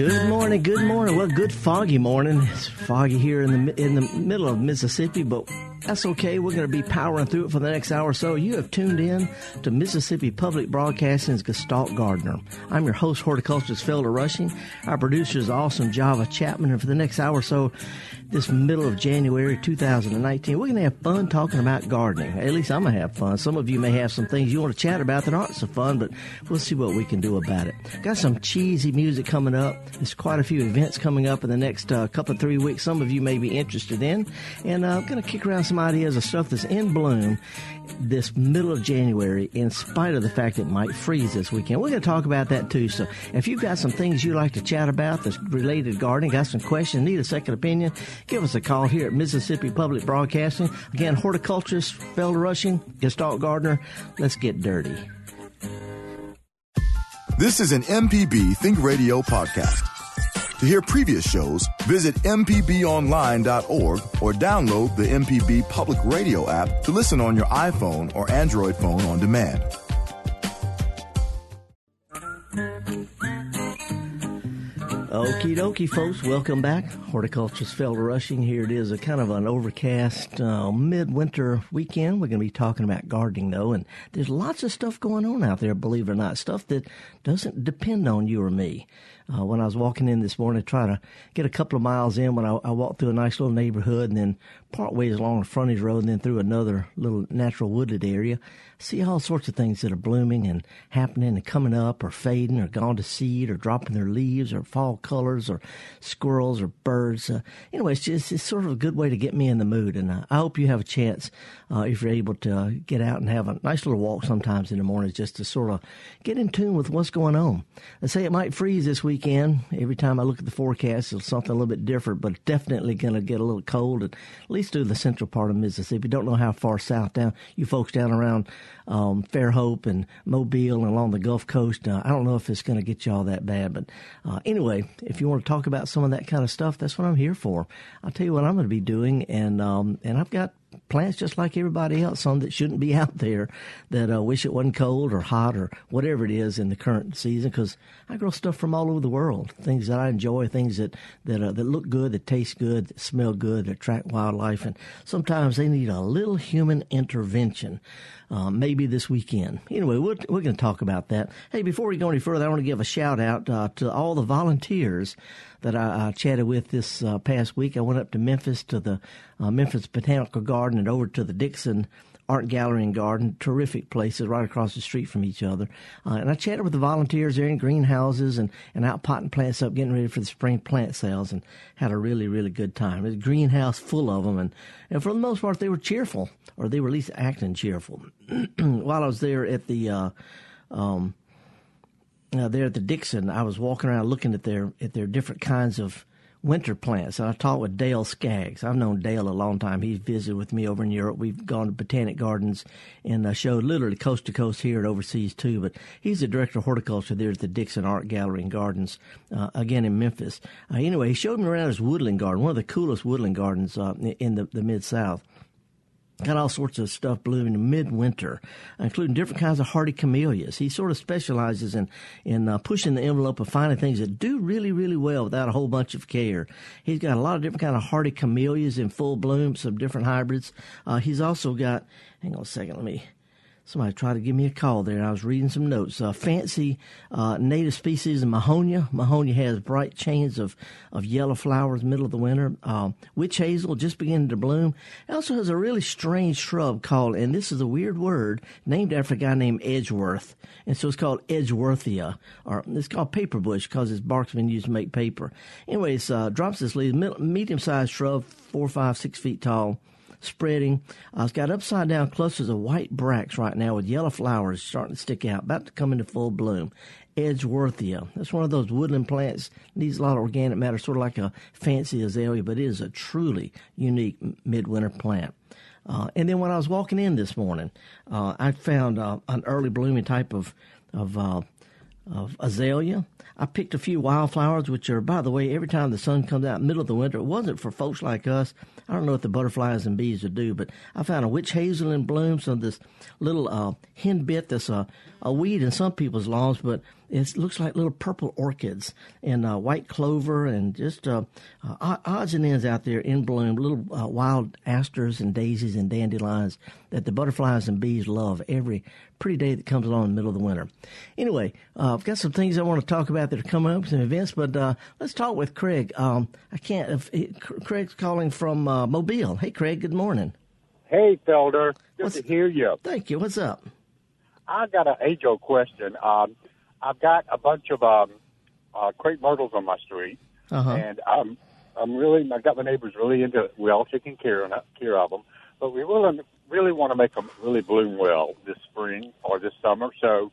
Good morning, good morning. Well, good foggy morning. It's foggy here in the in the middle of Mississippi, but that's okay. We're going to be powering through it for the next hour or so. You have tuned in to Mississippi Public Broadcasting's Gestalt Gardener. I'm your host, horticulturist Felder Rushing. Our producer is awesome Java Chapman, and for the next hour or so, this middle of January 2019. We're going to have fun talking about gardening. At least I'm going to have fun. Some of you may have some things you want to chat about that aren't so fun, but we'll see what we can do about it. Got some cheesy music coming up. There's quite a few events coming up in the next uh, couple of three weeks. Some of you may be interested in. And uh, I'm going to kick around some ideas of stuff that's in bloom this middle of January, in spite of the fact it might freeze this weekend. We're going to talk about that too. So if you've got some things you'd like to chat about that's related gardening, got some questions, need a second opinion, give us a call here at Mississippi Public Broadcasting. Again, horticulturist, Felder Rushing, Gestalt Gardener. Let's get dirty. This is an MPB Think Radio podcast. To hear previous shows, visit MPBOnline.org or download the MPB Public Radio app to listen on your iPhone or Android phone on demand. Okie dokie, folks. Welcome back. Horticulturist Felder Rushing. Here it is, a kind of an overcast uh, midwinter weekend. We're going to be talking about gardening, though, and there's lots of stuff going on out there, believe it or not. Stuff that doesn't depend on you or me. Uh, when I was walking in this morning, trying to get a couple of miles in, when I, I walked through a nice little neighborhood and then part ways along the frontage road and then through another little natural wooded area, see all sorts of things that are blooming and happening and coming up or fading or gone to seed or dropping their leaves or fall colors or squirrels or birds. Uh, anyway, it's just it's sort of a good way to get me in the mood. And uh, I hope you have a chance uh, if you're able to uh, get out and have a nice little walk sometimes in the mornings just to sort of get in tune with what's going on. Let's say it might freeze this weekend. Every time I look at the forecast, it's something a little bit different, but definitely going to get a little cold, at least through the central part of Mississippi. Don't know how far south down you folks down around um, Fairhope and Mobile and along the Gulf Coast. Uh, I don't know if it's going to get you all that bad, but uh, anyway, if you want to talk about some of that kind of stuff, that's what I'm here for. I'll tell you what I'm going to be doing, and um, and I've got plants just like everybody else, some that shouldn't be out there that uh, wish it wasn't cold or hot or whatever it is in the current season. Because I grow stuff from all over the world, things that I enjoy, things that that uh, that look good, that taste good, that smell good, that attract wildlife, and sometimes they need a little human intervention. Uh, maybe this weekend. Anyway, we're, we're going to talk about that. Hey, before we go any further, I want to give a shout out uh, to all the volunteers that I, I chatted with this uh, past week. I went up to Memphis to the uh, Memphis Botanical Garden and over to the Dixon Art Gallery and Garden, terrific places right across the street from each other. Uh, and I chatted with the volunteers there in greenhouses and, and out potting plants up, getting ready for the spring plant sales, and had a really, really good time. It greenhouse full of them, and, and for the most part, they were cheerful, or they were at least acting cheerful. While I was there at the uh, um, uh, there at the Dixon, I was walking around looking at their at their different kinds of winter plants. And I talked with Dale Skaggs. I've known Dale a long time. He's visited with me over in Europe. We've gone to botanic gardens and uh, showed literally coast to coast here and overseas too. But he's the director of horticulture there at the Dixon Art Gallery and Gardens, uh, again in Memphis. Uh, anyway, he showed me around his woodland garden, one of the coolest woodland gardens uh, in the, the mid South got all sorts of stuff blooming in midwinter, including different kinds of hardy camellias. He sort of specializes in in uh, pushing the envelope of finding things that do really really well without a whole bunch of care. He's got a lot of different kind of hardy camellias in full bloom, some different hybrids. Uh, he's also got. Hang on a second, let me somebody tried to give me a call there. I was reading some notes. Uh, fancy uh, native species of Mahonia. Mahonia has bright chains of, of yellow flowers in the middle of the winter. Uh, witch hazel just beginning to bloom. It also has a really strange shrub called, and this is a weird word, named after a guy named Edgeworth. And so it's called Edgeworthia, or it's called paperbush because its bark's been used to make paper. Anyways, uh, drops its leaves, medium-sized shrub, four, five, six feet tall spreading. Uh, it's got upside down clusters of white bracts right now with yellow flowers starting to stick out, about to come into full bloom. Edgeworthia. That's one of those woodland plants. Needs a lot of organic matter, sort of like a fancy azalea, but it is a truly unique midwinter plant. Uh, and then when I was walking in this morning, uh, I found uh, an early blooming type of of uh, of azalea. I picked a few wildflowers, which are, by the way, every time the sun comes out, middle of the winter, it wasn't for folks like us. I don't know what the butterflies and bees would do, but I found a witch hazel in bloom, some of this little uh, henbit that's a, a weed in some people's lawns, but it looks like little purple orchids and uh, white clover and just uh, uh, odds and ends out there in bloom, little uh, wild asters and daisies and dandelions that the butterflies and bees love every pretty day that comes along in the middle of the winter. Anyway, uh, I've got some things I want to talk about that are coming up, some events, but uh, let's talk with Craig. Um, I can't, if, Craig's calling from Mobile. Hey, Craig, good morning. Hey, Felder. Good What's, to hear you. Thank you. What's up? I got an age old question. Um, I've got a bunch of um, uh, crepe myrtles on my street, uh-huh. and I'm I'm really I've got my neighbors really into it. We all taking care of care of them, but we really really want to make them really bloom well this spring or this summer. So,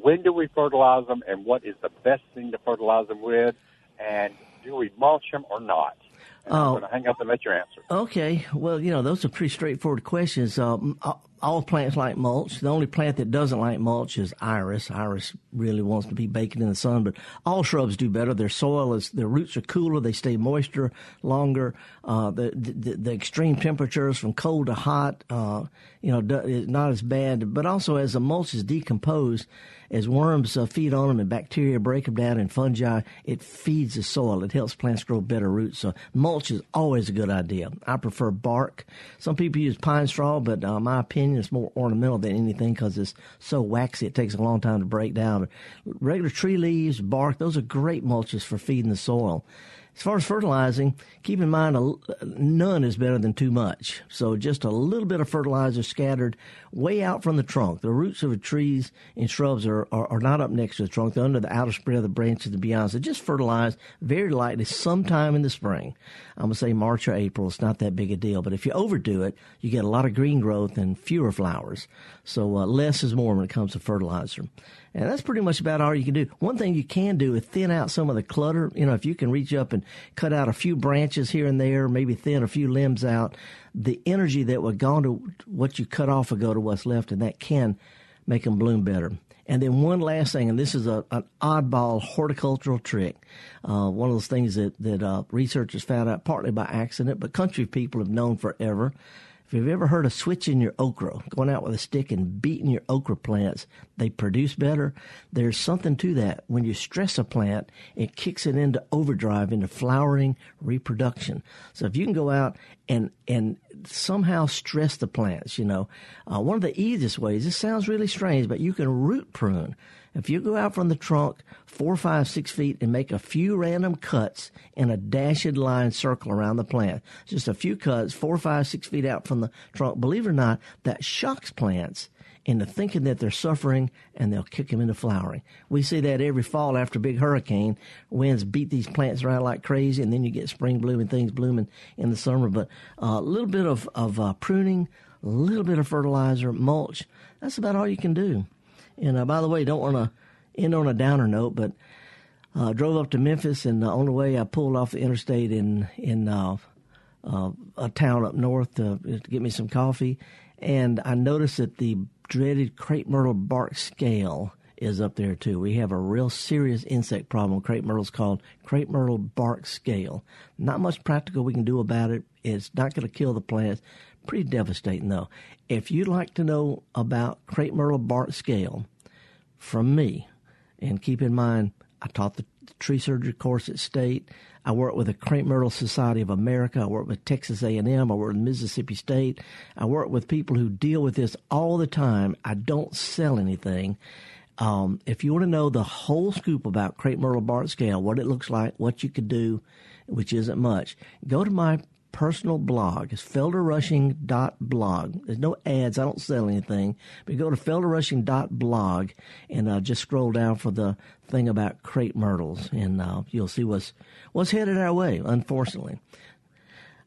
when do we fertilize them, and what is the best thing to fertilize them with, and do we mulch them or not? And oh. I'm going to hang up and let you answer. Okay. Well, you know, those are pretty straightforward questions. Um, all plants like mulch. The only plant that doesn't like mulch is iris. Iris really wants to be baked in the sun, but all shrubs do better. Their soil is, their roots are cooler. They stay moisture longer. Uh, the, the, the extreme temperatures from cold to hot, uh, you know, is not as bad. But also as the mulch is decomposed, as worms uh, feed on them and bacteria break them down and fungi, it feeds the soil. It helps plants grow better roots. So mulch is always a good idea. I prefer bark. Some people use pine straw, but uh, my opinion is more ornamental than anything because it's so waxy. It takes a long time to break down. Regular tree leaves, bark, those are great mulches for feeding the soil. As far as fertilizing, keep in mind a, none is better than too much. So just a little bit of fertilizer scattered way out from the trunk. The roots of the trees and shrubs are, are, are not up next to the trunk. They're under the outer spread of the branches and beyond. So just fertilize very lightly sometime in the spring. I'm going to say March or April. It's not that big a deal. But if you overdo it, you get a lot of green growth and fewer flowers. So uh, less is more when it comes to fertilizer. And that's pretty much about all you can do. One thing you can do is thin out some of the clutter. You know, if you can reach up and cut out a few branches here and there, maybe thin a few limbs out, the energy that would go to what you cut off will go to what's left, and that can make them bloom better. And then one last thing, and this is a, an oddball horticultural trick. Uh, one of those things that, that uh, researchers found out partly by accident, but country people have known forever. If you've ever heard of switching your okra, going out with a stick and beating your okra plants, they produce better. There's something to that. When you stress a plant, it kicks it into overdrive, into flowering, reproduction. So if you can go out and and somehow stress the plants, you know, uh, one of the easiest ways. This sounds really strange, but you can root prune. If you go out from the trunk four, five, six feet and make a few random cuts in a dashed line circle around the plant, just a few cuts, four, five, six feet out from the trunk, believe it or not, that shocks plants into thinking that they're suffering and they'll kick them into flowering. We see that every fall after a big hurricane. Winds beat these plants around like crazy and then you get spring blooming things blooming in the summer. But uh, a little bit of, of uh, pruning, a little bit of fertilizer, mulch, that's about all you can do. And uh, by the way, don't want to end on a downer note, but uh, drove up to Memphis, and uh, on the way I pulled off the interstate in in uh, uh, a town up north to, to get me some coffee, and I noticed that the dreaded crepe myrtle bark scale is up there too. We have a real serious insect problem. Crepe myrtle's called crepe myrtle bark scale. Not much practical we can do about it. It's not going to kill the plants. Pretty devastating though. If you'd like to know about crepe myrtle bark scale from me, and keep in mind, I taught the tree surgery course at State. I worked with the Crepe Myrtle Society of America. I worked with Texas A&M. I work with Mississippi State. I work with people who deal with this all the time. I don't sell anything. Um, if you want to know the whole scoop about crepe myrtle bark scale, what it looks like, what you could do, which isn't much, go to my personal blog. It's felderrushing.blog. There's no ads. I don't sell anything. But go to felderrushing.blog and uh, just scroll down for the thing about crepe myrtles, and uh, you'll see what's what's headed our way. Unfortunately.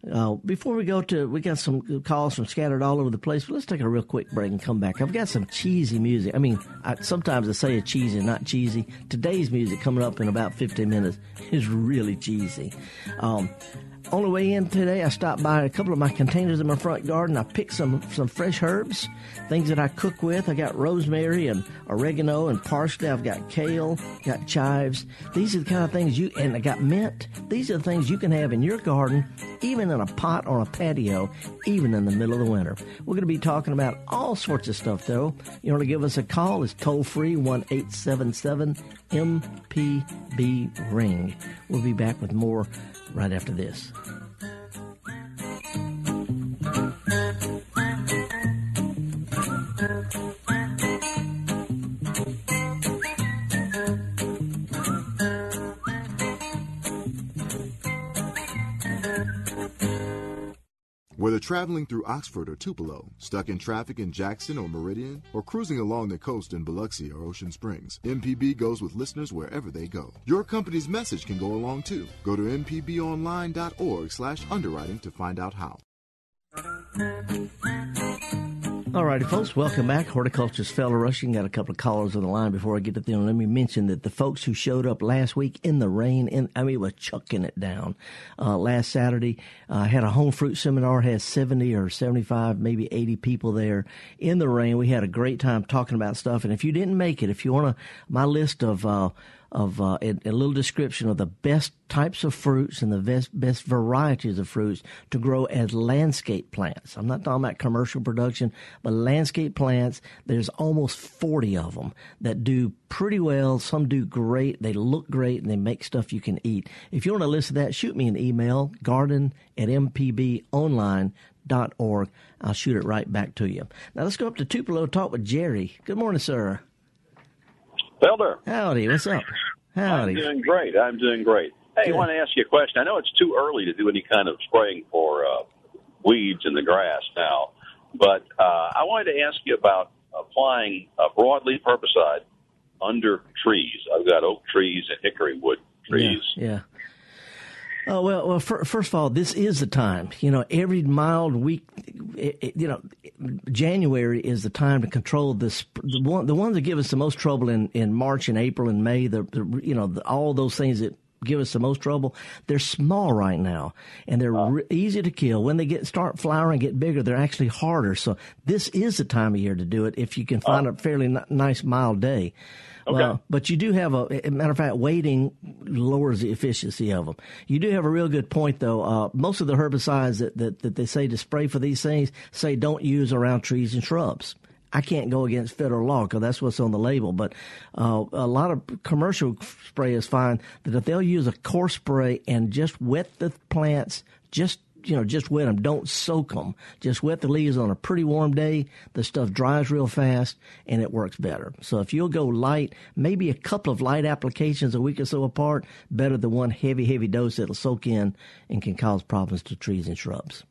Uh, before we go to, we got some calls from scattered all over the place. But let's take a real quick break and come back. I've got some cheesy music. I mean, I, sometimes I say it's cheesy, not cheesy. Today's music coming up in about 15 minutes is really cheesy. Um, on the way in today, I stopped by a couple of my containers in my front garden. I picked some some fresh herbs, things that I cook with. I got rosemary and oregano and parsley. I've got kale, got chives. These are the kind of things you and I got mint. These are the things you can have in your garden, even in a pot on a patio, even in the middle of the winter. We're going to be talking about all sorts of stuff, though. You want to give us a call? It's toll free one eight seven seven MPB ring. We'll be back with more right after this. Whether traveling through Oxford or Tupelo, stuck in traffic in Jackson or Meridian, or cruising along the coast in Biloxi or Ocean Springs, MPB goes with listeners wherever they go. Your company's message can go along too. Go to mpbonline.org slash underwriting to find out how. All righty, folks, welcome back. Horticulturist Felder Rushing. Got a couple of callers on the line before I get to them. Let me mention that the folks who showed up last week in the rain, in, I mean, it was chucking it down. Uh, last Saturday, I uh, had a home fruit seminar, had 70 or 75, maybe 80 people there in the rain. We had a great time talking about stuff. And if you didn't make it, if you want to, my list of, uh, of uh, a, a, little description of the best types of fruits and the best best varieties of fruits to grow as landscape plants. I'm not talking about commercial production, but landscape plants. There's almost 40 of them that do pretty well. Some do great. They look great and they make stuff you can eat. If you want to listen to that, shoot me an email, garden at mpbonline.org. I'll shoot it right back to you. Now let's go up to Tupelo, talk with Jerry. Good morning, sir. Felder. Howdy, what's up? Howdy. I'm doing great. I'm doing great. Hey, Good. I want to ask you a question. I know it's too early to do any kind of spraying for uh, weeds in the grass now, but uh, I wanted to ask you about applying a broadleaf herbicide under trees. I've got oak trees and hickory wood trees. Yeah. yeah. Oh well, well. For, first of all, this is the time. You know, every mild week, it, it, you know, January is the time to control this. The one, the ones that give us the most trouble in, in March and April and May. The, the you know, the, all those things that give us the most trouble. They're small right now, and they're re- easy to kill. When they get start flowering, get bigger, they're actually harder. So this is the time of year to do it if you can find a fairly n- nice mild day. Okay. Well, but you do have a, a, matter of fact, waiting lowers the efficiency of them. You do have a real good point, though. Uh, most of the herbicides that, that, that they say to spray for these things say don't use around trees and shrubs. I can't go against federal law because that's what's on the label. But uh, a lot of commercial spray is fine that if they'll use a coarse spray and just wet the plants just you know, just wet them. Don't soak them. Just wet the leaves on a pretty warm day. The stuff dries real fast and it works better. So if you'll go light, maybe a couple of light applications a week or so apart, better than one heavy, heavy dose that'll soak in and can cause problems to trees and shrubs.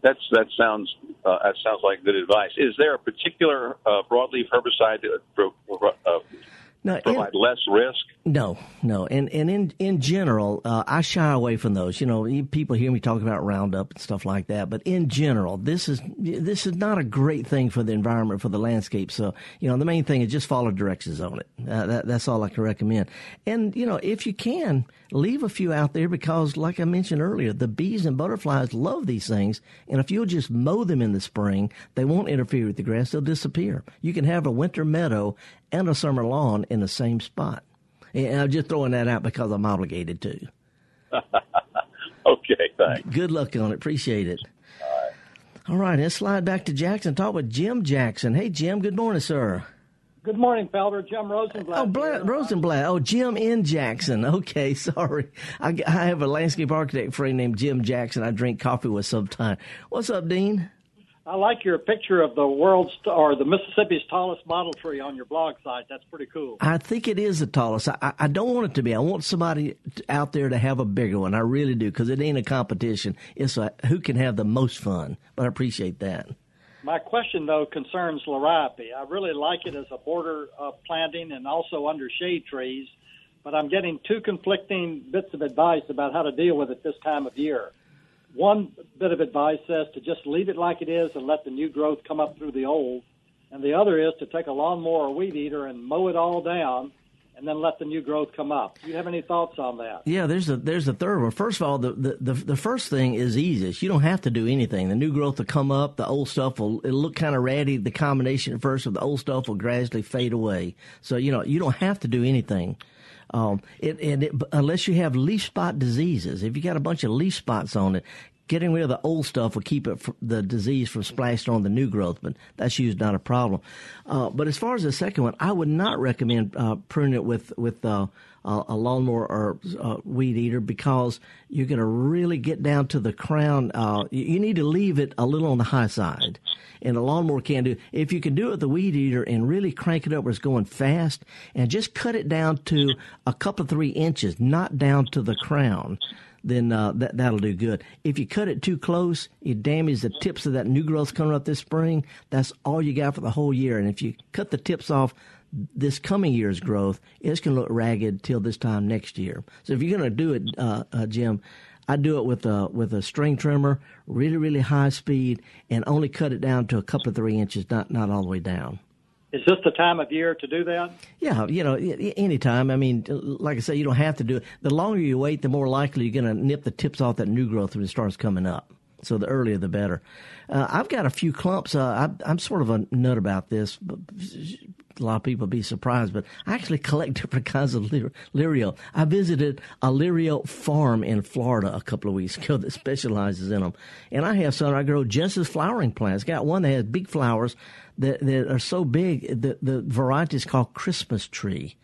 That's that sounds uh, that sounds like good advice. Is there a particular uh, broadleaf herbicide that uh, provide less risk? No, no, and and in in general, uh, I shy away from those. You know, people hear me talk about Roundup and stuff like that, but in general, this is this is not a great thing for the environment for the landscape. So, you know, the main thing is just follow directions on it. Uh, that, that's all I can recommend. And you know, if you can, leave a few out there because, like I mentioned earlier, the bees and butterflies love these things, and if you'll just mow them in the spring, they won't interfere with the grass; they'll disappear. You can have a winter meadow and a summer lawn in the same spot. And I'm just throwing that out because I'm obligated to. okay, thanks. Good luck on it. Appreciate it. All right. All right, let's slide back to Jackson. Talk with Jim Jackson. Hey, Jim. Good morning, sir. Good morning, Felder. Jim Rosenblatt. Oh, Bla- Rosenblatt. Oh, Jim in Jackson. Okay, sorry. I, I have a landscape architect friend named Jim Jackson. I drink coffee with sometime. What's up, Dean? I like your picture of the world's or the Mississippi's tallest bottle tree on your blog site. That's pretty cool. I think it is the tallest. I, I don't want it to be. I want somebody out there to have a bigger one. I really do because it ain't a competition. It's a who can have the most fun. But I appreciate that. My question though concerns liriope. I really like it as a border uh, planting and also under shade trees, but I'm getting two conflicting bits of advice about how to deal with it this time of year one bit of advice says to just leave it like it is and let the new growth come up through the old. And the other is to take a lawnmower or weed eater and mow it all down and then let the new growth come up. Do you have any thoughts on that? Yeah, there's a there's a third one. First of all, the, the, the, the first thing is easiest. You don't have to do anything. The new growth will come up. The old stuff will it'll look kind of ratty. The combination at first of the old stuff will gradually fade away. So you know you don't have to do anything. Um, it, and it, unless you have leaf spot diseases, if you got a bunch of leaf spots on it, getting rid of the old stuff will keep it the disease from splashing on the new growth, but that's usually not a problem. Uh, but as far as the second one, I would not recommend uh, pruning it with with uh, a lawnmower or uh, weed eater because you're going to really get down to the crown. Uh, you need to leave it a little on the high side. And a lawnmower can do. If you can do it with the weed eater and really crank it up where it's going fast, and just cut it down to a couple of three inches, not down to the crown then uh, that that'll do good. If you cut it too close, you damage the tips of that new growth coming up this spring. That's all you got for the whole year. And if you cut the tips off this coming year's growth, it's going to look ragged till this time next year. So if you're going to do it, uh, uh, Jim, I do it with a with a string trimmer, really really high speed, and only cut it down to a couple of three inches, not not all the way down. Is this the time of year to do that? Yeah, you know, anytime. I mean, like I say, you don't have to do it. The longer you wait, the more likely you're going to nip the tips off that new growth when it starts coming up. So the earlier the better. Uh, I've got a few clumps. Uh, I, am sort of a nut about this. But a lot of people be surprised, but I actually collect different kinds of lirio. I visited a lirio farm in Florida a couple of weeks ago that specializes in them, and I have some. I grow just as flowering plants. Got one that has big flowers that that are so big. The the variety is called Christmas tree.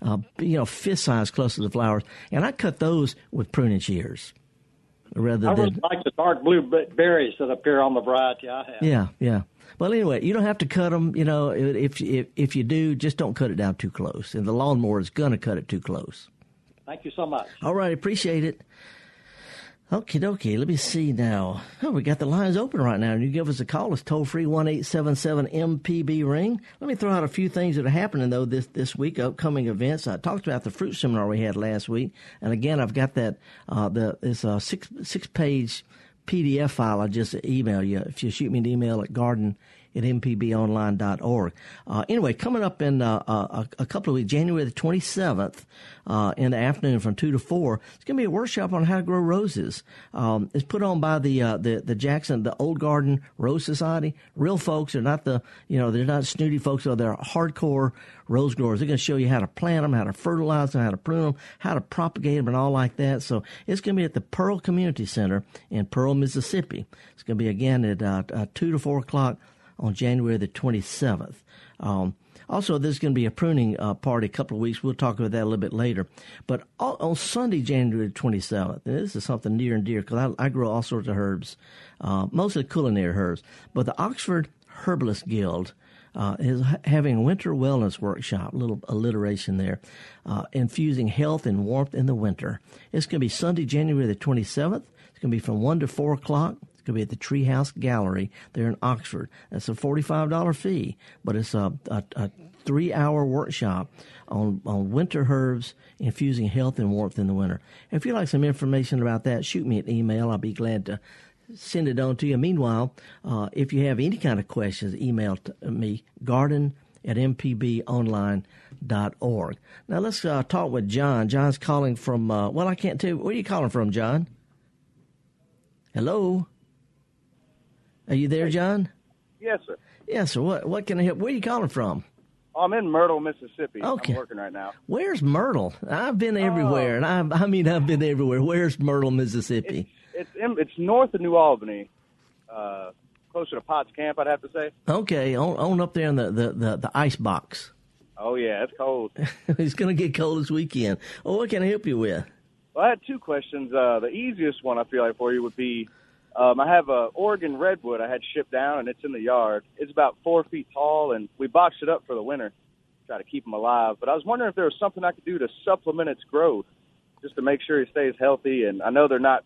Uh, you know, fist size to the flowers, and I cut those with pruning shears rather I than. really like the dark blue berries that appear on the variety I have. Yeah, yeah. Well, anyway, you don't have to cut them. You know, if if if you do, just don't cut it down too close. And the lawnmower is going to cut it too close. Thank you so much. All right, appreciate it. Okay, dokie. Let me see now. Oh, we got the lines open right now. You give us a call. It's toll free one eight seven seven MPB ring. Let me throw out a few things that are happening though this this week. Upcoming events. I talked about the fruit seminar we had last week, and again, I've got that. Uh, the it's a six six page PDF file. I just email you if you shoot me an email at garden at mpbonline.org. Uh, anyway, coming up in uh, uh, a, a, couple of weeks, January the 27th, uh, in the afternoon from 2 to 4, it's going to be a workshop on how to grow roses. Um, it's put on by the, uh, the, the Jackson, the Old Garden Rose Society. Real folks are not the, you know, they're not snooty folks, so they're hardcore rose growers. They're going to show you how to plant them, how to fertilize them, how to prune them, how to propagate them, and all like that. So it's going to be at the Pearl Community Center in Pearl, Mississippi. It's going to be again at uh, uh, 2 to 4 o'clock on January the 27th. Um, also, there's going to be a pruning uh, party a couple of weeks. We'll talk about that a little bit later. But all, on Sunday, January 27th, and this is something near and dear because I, I, grow all sorts of herbs, uh, mostly culinary herbs. But the Oxford Herbalist Guild uh, is having a winter wellness workshop, little alliteration there, uh, infusing health and warmth in the winter. It's going to be Sunday, January the 27th. It's going to be from 1 to 4 o'clock to be at the Treehouse Gallery there in Oxford. That's a $45 fee, but it's a, a, a three hour workshop on, on winter herbs, infusing health and warmth in the winter. If you'd like some information about that, shoot me an email. I'll be glad to send it on to you. Meanwhile, uh, if you have any kind of questions, email me, garden at mpbonline.org. Now let's uh, talk with John. John's calling from, uh, well, I can't tell you, where are you calling from, John? Hello? Are you there, John? Yes, sir. Yes, sir. What what can I help? Where are you calling from? I'm in Myrtle, Mississippi. Okay. I'm working right now. Where's Myrtle? I've been everywhere, and I I mean I've been everywhere. Where's Myrtle, Mississippi? It's it's, it's north of New Albany, uh, closer to Potts Camp, I'd have to say. Okay, on, on up there in the, the, the, the ice box. Oh yeah, it's cold. it's going to get cold this weekend. Well, what can I help you with? Well, I had two questions. Uh, the easiest one I feel like for you would be um, I have a Oregon redwood I had shipped down, and it's in the yard. It's about four feet tall, and we boxed it up for the winter, try to keep him alive. But I was wondering if there was something I could do to supplement its growth, just to make sure he stays healthy. And I know they're not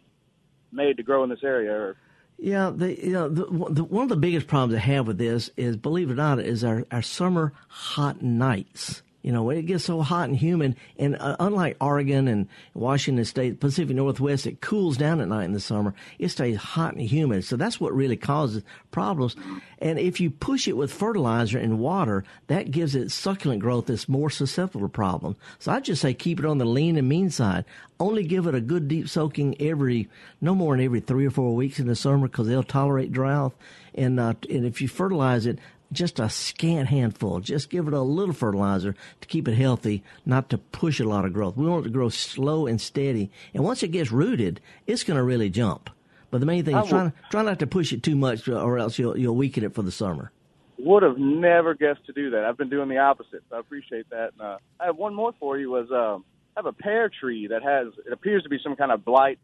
made to grow in this area. Or... Yeah, the, you know, the, the, one of the biggest problems I have with this is, believe it or not, is our, our summer hot nights You know, when it gets so hot and humid, and uh, unlike Oregon and Washington State, Pacific Northwest, it cools down at night in the summer. It stays hot and humid. So that's what really causes problems. And if you push it with fertilizer and water, that gives it succulent growth that's more susceptible to problems. So I just say keep it on the lean and mean side. Only give it a good deep soaking every, no more than every three or four weeks in the summer because they'll tolerate drought. And, uh, and if you fertilize it, just a scant handful. Just give it a little fertilizer to keep it healthy, not to push a lot of growth. We want it to grow slow and steady. And once it gets rooted, it's going to really jump. But the main thing is try, try not to push it too much, or else you'll you'll weaken it for the summer. Would have never guessed to do that. I've been doing the opposite, so I appreciate that. And, uh, I have one more for you. Was um, I have a pear tree that has it appears to be some kind of blight.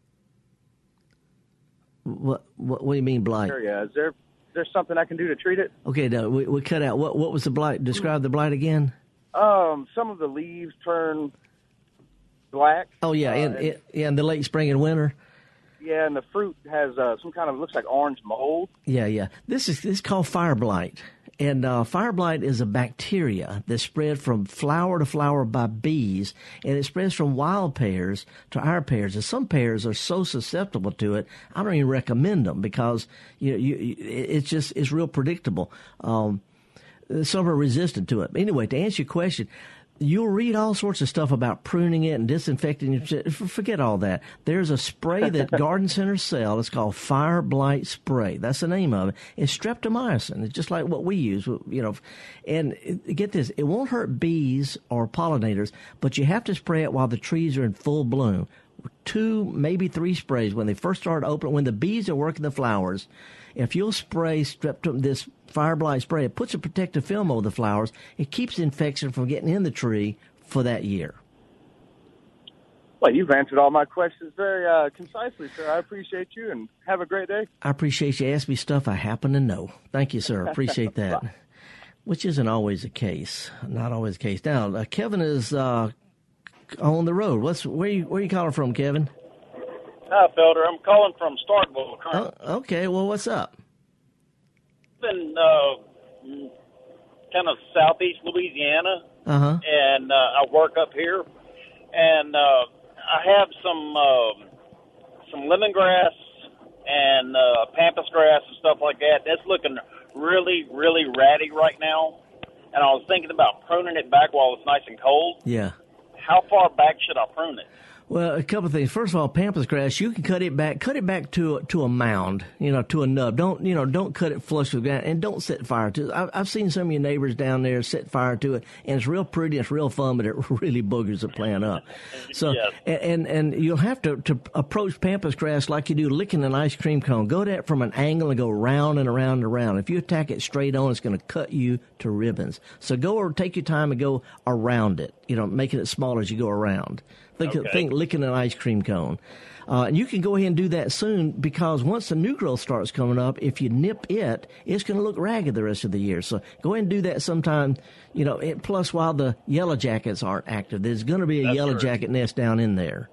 What what, what do you mean blight? Area. Is there there something I can do to treat it? Okay, no, we, we cut out. What what was the blight? Describe the blight again. Um, some of the leaves turn black. Oh yeah, uh, in, in, yeah, in the late spring and winter. Yeah, and the fruit has uh, some kind of looks like orange mold. Yeah, yeah. This is this is called fire blight. And uh, fire blight is a bacteria that spread from flower to flower by bees, and it spreads from wild pears to our pears. And some pears are so susceptible to it, I don't even recommend them because you, you it's just it's real predictable. Um, some are resistant to it. Anyway, to answer your question, you'll read all sorts of stuff about pruning it and disinfecting it. Forget all that. There's a spray that garden centers sell. It's called Fire Blight Spray. That's the name of it. It's streptomycin. It's just like what we use, you know. And get this, it won't hurt bees or pollinators, but you have to spray it while the trees are in full bloom. Two, maybe three sprays when they first start opening, when the bees are working the flowers. If you'll spray streptom, this fire blight spray. It puts a protective film over the flowers. It keeps infection from getting in the tree for that year. Well, you've answered all my questions very uh, concisely, sir. I appreciate you and have a great day. I appreciate you asking me stuff I happen to know. Thank you, sir. Appreciate that. Which isn't always the case. Not always the case. Now, uh, Kevin is uh, on the road. What's where you where you calling from, Kevin? Hi, Felder. I'm calling from Starkville. Oh, okay. Well, what's up? in uh, kind of southeast Louisiana, uh-huh. and uh, I work up here, and uh, I have some uh, some lemongrass and uh, pampas grass and stuff like that. That's looking really, really ratty right now, and I was thinking about pruning it back while it's nice and cold. Yeah. How far back should I prune it? Well, a couple of things. First of all, pampas grass, you can cut it back, cut it back to to a mound, you know, to a nub. Don't you know? Don't cut it flush with ground, and don't set fire to it. I've, I've seen some of your neighbors down there set fire to it, and it's real pretty, it's real fun, but it really boogers the plant up. So, yes. and, and and you'll have to to approach pampas grass like you do licking an ice cream cone. Go at it from an angle and go round and around and around. If you attack it straight on, it's going to cut you to ribbons. So go or take your time and go around it. You know, making it smaller as you go around. Think, okay. think licking an ice cream cone. Uh, and you can go ahead and do that soon because once the new growth starts coming up, if you nip it, it's going to look ragged the rest of the year. So go ahead and do that sometime. You know, it, plus while the yellow jackets aren't active, there's going to be a That's yellow jacket nest down in there.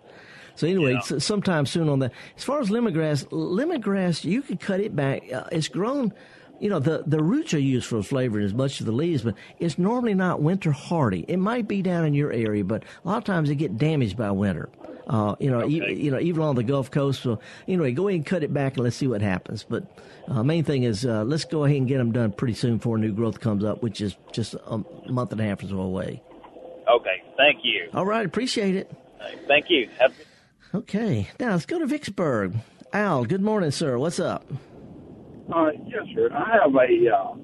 So anyway, yeah. sometime soon on that. As far as lemongrass, lemongrass, you can cut it back. Uh, it's grown you know, the, the roots are used for flavoring as much as the leaves, but it's normally not winter hardy. It might be down in your area, but a lot of times they get damaged by winter. Uh, you know, okay. e- you know, even on the Gulf Coast. So anyway, go ahead and cut it back and let's see what happens. But uh, main thing is uh, let's go ahead and get them done pretty soon before new growth comes up, which is just a month and a half or so away. Okay, thank you. All right, appreciate it. Right, thank you. Have- okay, now let's go to Vicksburg. Al, good morning, sir. What's up? Uh, yes, sir. I have a uh,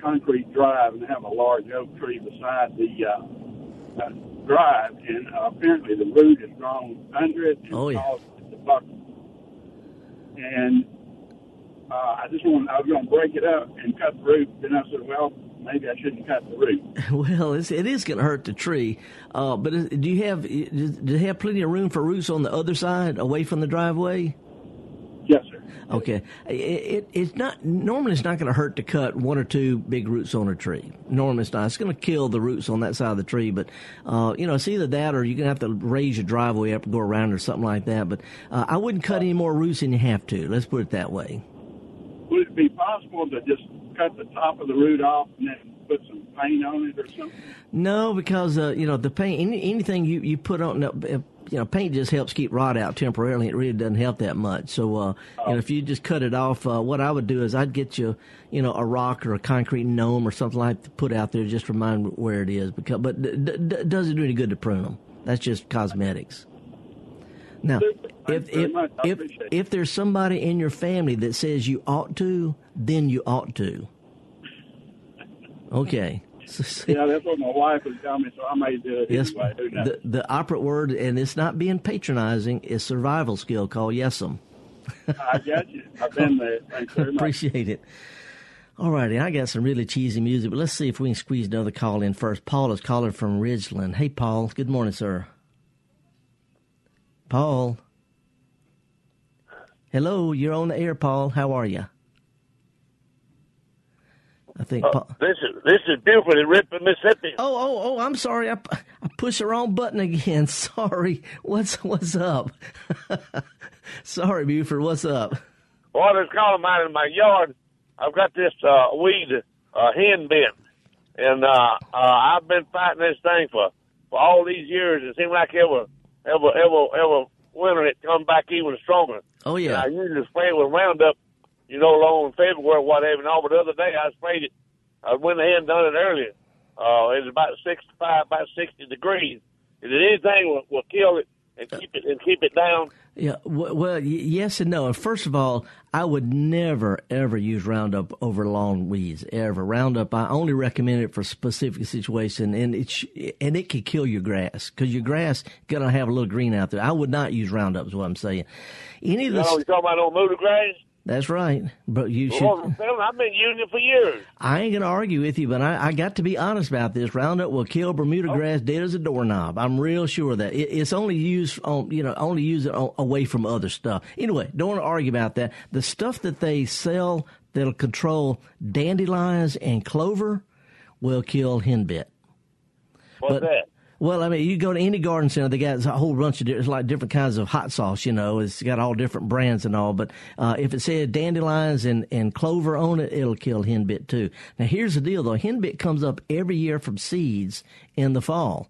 concrete drive and have a large oak tree beside the uh, uh, drive, and uh, apparently the root has grown under it and oh, yeah. caused it to buckle. And uh, I just want, I was going to break it up and cut the root. Then I said, well, maybe I shouldn't cut the root. Well, it's, it is going to hurt the tree. Uh, but do you have do you have plenty of room for roots on the other side, away from the driveway? Okay, it, it, it's not normally it's not going to hurt to cut one or two big roots on a tree. Normally it's not. It's going to kill the roots on that side of the tree, but uh, you know it's either that or you're going to have to raise your driveway up and go around or something like that. But uh, I wouldn't cut any more roots than you have to. Let's put it that way. Would it be possible to just cut the top of the root off and then put some paint on it or something? No, because uh, you know the paint. Any, anything you you put on, you know, paint just helps keep rot out temporarily. It really doesn't help that much. So, uh, oh. you know, if you just cut it off, uh, what I would do is I'd get you, you know, a rock or a concrete gnome or something like to put out there, just remind where it is. Because, but d- d- doesn't do any good to prune them. That's just cosmetics. Now, if if if, if there's somebody in your family that says you ought to, then you ought to. Okay. Yeah, that's what my wife was telling me, so I may do it yes, anyway. The, the operative word, and it's not being patronizing, is survival skill called yes'em. I got you. I've been there. Thanks very much. Appreciate it. All righty, I got some really cheesy music, but let's see if we can squeeze another call in first. Paul is calling from Ridgeland. Hey, Paul. Good morning, sir. Paul. Hello, you're on the air, Paul. How are you? I think. Uh, this is this is Buford in Ripley, Mississippi. Oh, oh, oh! I'm sorry. I, I pushed the wrong button again. Sorry. What's what's up? sorry, Buford. What's up? Well, there's calling mine in my yard. I've got this uh, weed uh, hen bit, and uh, uh, I've been fighting this thing for for all these years. It seems like ever, ever, ever, ever winter it come back even stronger. Oh yeah. And I usually spray it with Roundup you know, along in February or whatever. And all, but the other day I sprayed it. I went ahead and done it earlier. Uh, it was about 65, about 60 degrees. If anything will, will kill it and keep it and keep it down. Yeah, well, yes and no. First of all, I would never ever use Roundup over lawn weeds ever. Roundup, I only recommend it for specific situation, and it and it could kill your grass because your grass gonna have a little green out there. I would not use Roundup. Is what I'm saying. Any of this, you, know, you talking about on motor grass? That's right. But you should. Well, I've been using it for years. I ain't going to argue with you, but I, I, got to be honest about this. Roundup will kill Bermuda oh. grass dead as a doorknob. I'm real sure that it, it's only used on, you know, only use it on, away from other stuff. Anyway, don't want to argue about that. The stuff that they sell that'll control dandelions and clover will kill henbit. What's but, that? Well, I mean, you go to any garden center, they got a whole bunch of like different kinds of hot sauce. You know, it's got all different brands and all. But uh, if it said dandelions and, and clover on it, it'll kill henbit too. Now, here's the deal though: henbit comes up every year from seeds in the fall.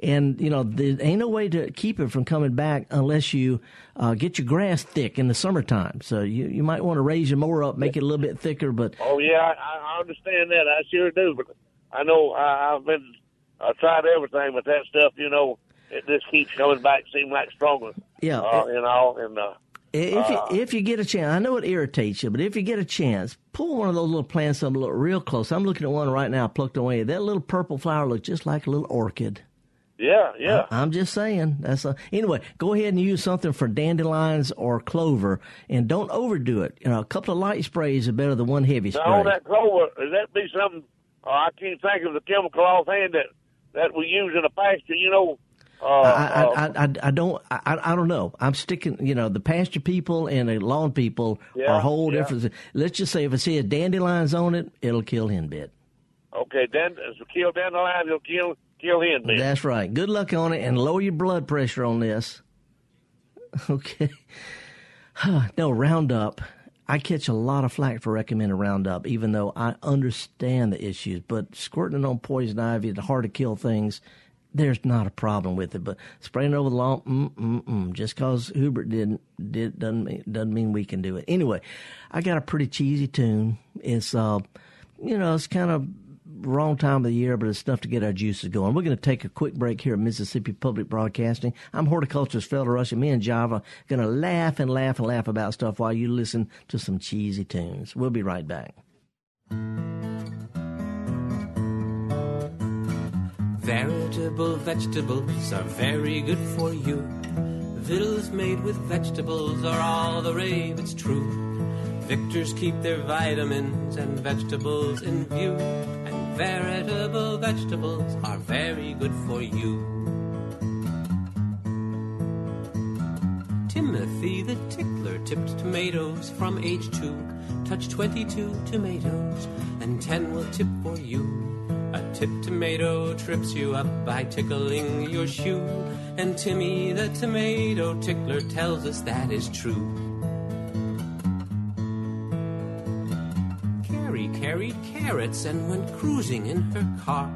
And you know there ain't no way to keep it from coming back unless you uh, get your grass thick in the summertime. So you you might want to raise your mower up, make it a little bit thicker. But oh yeah, I, I understand that. I sure do. But I know I, I've been I tried everything, but that stuff, you know, it just keeps coming back, seem like stronger. Yeah, uh, you know, and uh, if you, uh, if you get a chance, I know it irritates you, but if you get a chance, pull one of those little plants up, look real close. I'm looking at one right now, plucked away. That little purple flower looks just like a little orchid. Yeah, yeah. I, am just saying. That's a, anyway. Go ahead and use something for dandelions or clover, and don't overdo it. You know, a couple of light sprays are better than one heavy spray. Now, that clover, is that be something? Uh, I can't think of the chemical offhand that that we use in a pasture, you know. Uh, I, I, I, I, don't I, I don't know. I'm sticking. You know, the pasture people and the lawn people yeah, are whole yeah. different. Let's just say if it says dandelions on it, it'll kill henbit. Okay, then kill dandelions, it'll kill kill henbit. That's right. Good luck on it, and lower your blood pressure on this. Okay. no Roundup I catch a lot of flack for recommending Roundup, even though I understand the issues. But squirting it on poison ivy, the hard to kill things, there's not a problem with it. But spraying it over the lawn, mm, mm, mm, just because Hubert didn't did doesn't mean, doesn't mean we can do it. Anyway, I got a pretty cheesy tune. It's uh, you know, it's kind of wrong time of the year, but it's enough to get our juices going. We're going to take a quick break here at Mississippi Public Broadcasting. I'm horticulturist Felder and me and Java are going to laugh and laugh and laugh about stuff while you listen to some cheesy tunes. We'll be right back. Veritable vegetables are very good for you. Victuals made with vegetables are all the rave, it's true. Victors keep their vitamins and vegetables in view veritable vegetables are very good for you. Timothy the tickler tipped tomatoes from age two. Touch 22 tomatoes, and 10 will tip for you. A tipped tomato trips you up by tickling your shoe. And Timmy the tomato tickler tells us that is true. Carried carrots and went cruising in her car.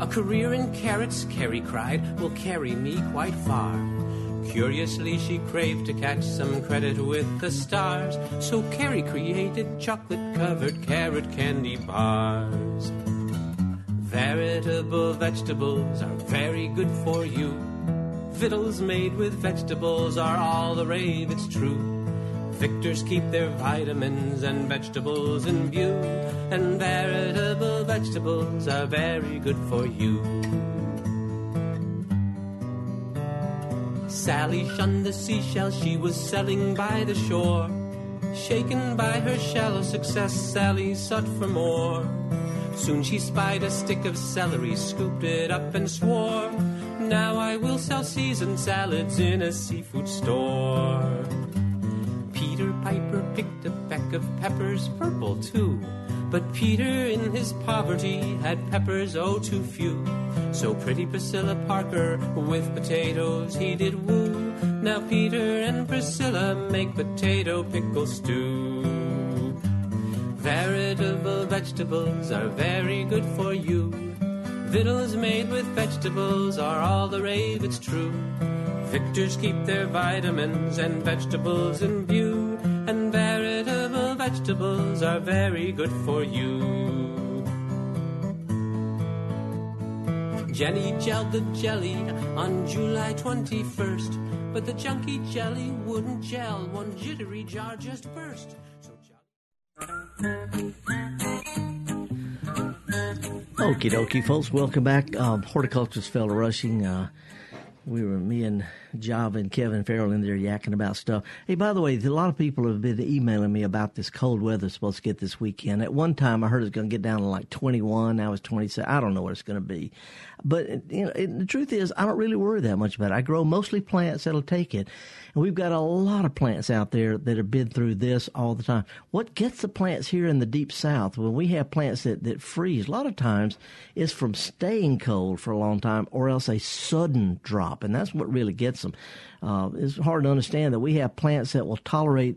A career in carrots, Carrie cried, will carry me quite far. Curiously, she craved to catch some credit with the stars, so Carrie created chocolate covered carrot candy bars. Veritable vegetables are very good for you. Victuals made with vegetables are all the rave, it's true. Victors keep their vitamins and vegetables in view, and veritable vegetables are very good for you. Sally shunned the seashell she was selling by the shore. Shaken by her shallow success, Sally sought for more. Soon she spied a stick of celery, scooped it up and swore, Now I will sell seasoned salads in a seafood store. Peck of peppers, purple too. But Peter, in his poverty, had peppers oh too few. So pretty Priscilla Parker with potatoes he did woo. Now Peter and Priscilla make potato pickle stew. Veritable vegetables are very good for you. Victuals made with vegetables are all the rave, it's true. Victors keep their vitamins and vegetables in view, vegetables are very good for you. Jenny gelled the jelly on July 21st, but the chunky jelly wouldn't gel. One jittery jar just burst. So Okie dokie, folks. Welcome back. Um, Horticulturist Felder Rushing. Uh, we were me and Java and Kevin Farrell in there yakking about stuff. Hey, by the way, a lot of people have been emailing me about this cold weather supposed to get this weekend. At one time, I heard it was going to get down to like 21. Now it's 27. I don't know what it's going to be. But you know, it, the truth is, I don't really worry that much about it. I grow mostly plants that'll take it. And we've got a lot of plants out there that have been through this all the time. What gets the plants here in the deep south, when we have plants that, that freeze, a lot of times is from staying cold for a long time or else a sudden drop. And that's what really gets them. Uh, it's hard to understand that we have plants that will tolerate